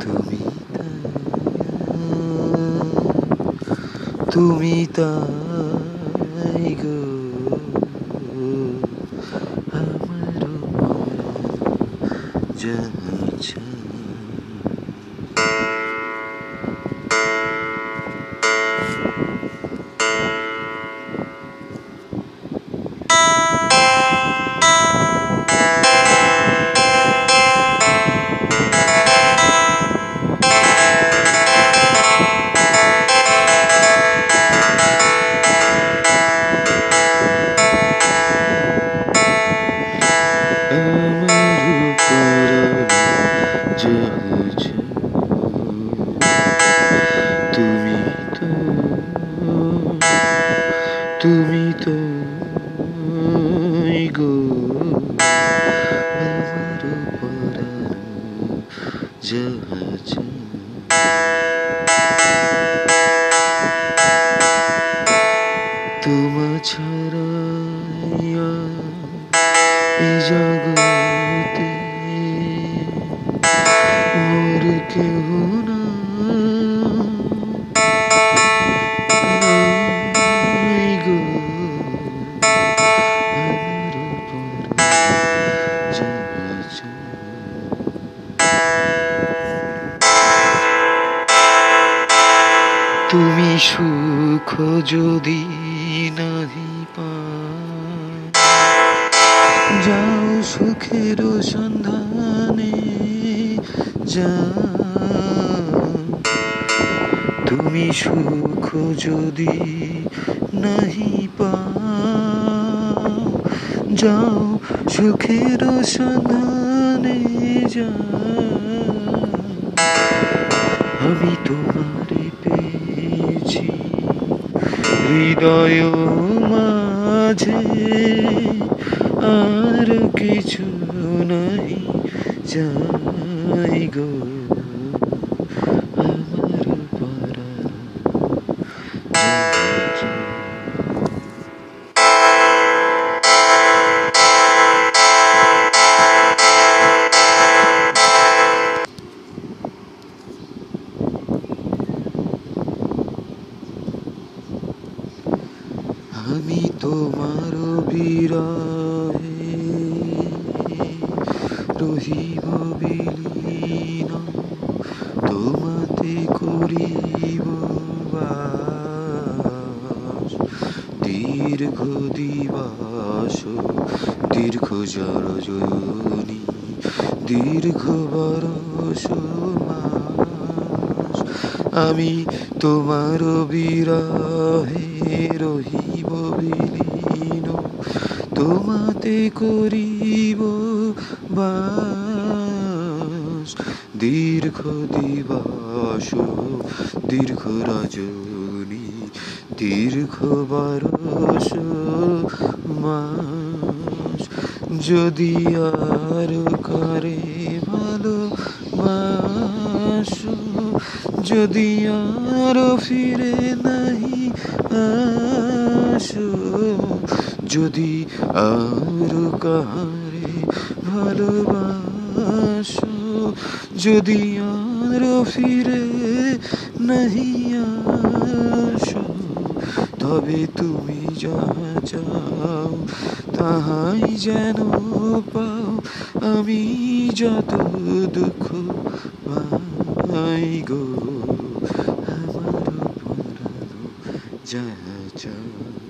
তুমি তুমি তা তুমি তো গো আমার জাহাজ তোমা ছাড়া জগতে মোর কেহ নাই তুমি সুখ যদি নাহি যাও সুখের সন্ধানে যা তুমি সুখ যদি নাহি যাও সুখের সন্ধানে যা আমি তোমারে পেয়েছি হৃদয় মাঝে আর কিছু নাই যাই গো। আমি তোমার বিরহে রহিব বিলীন, তোমাতে করিব দীর্ঘ দিবাস, দীর্ঘ জরজনী দীর্ঘ বরস আমি তোমার বিরহে রহিব বিলীন, তোমাতে করিব বাস। দীর্ঘ দিবাস, দীর্ঘ রজনী, দীর্ঘ বরস মাস। যদি আর করে ভালো বাসো, যদি আর ফিরে নাহি আসো যদি আর কাহারে ভালোবাসো, যদি আর ফিরে নাহি আসো, তবে তুমি যাহা চাও তাহাই যেন পাও। আমি যত দুঃখ পাই গো, আমার যাহা চাও।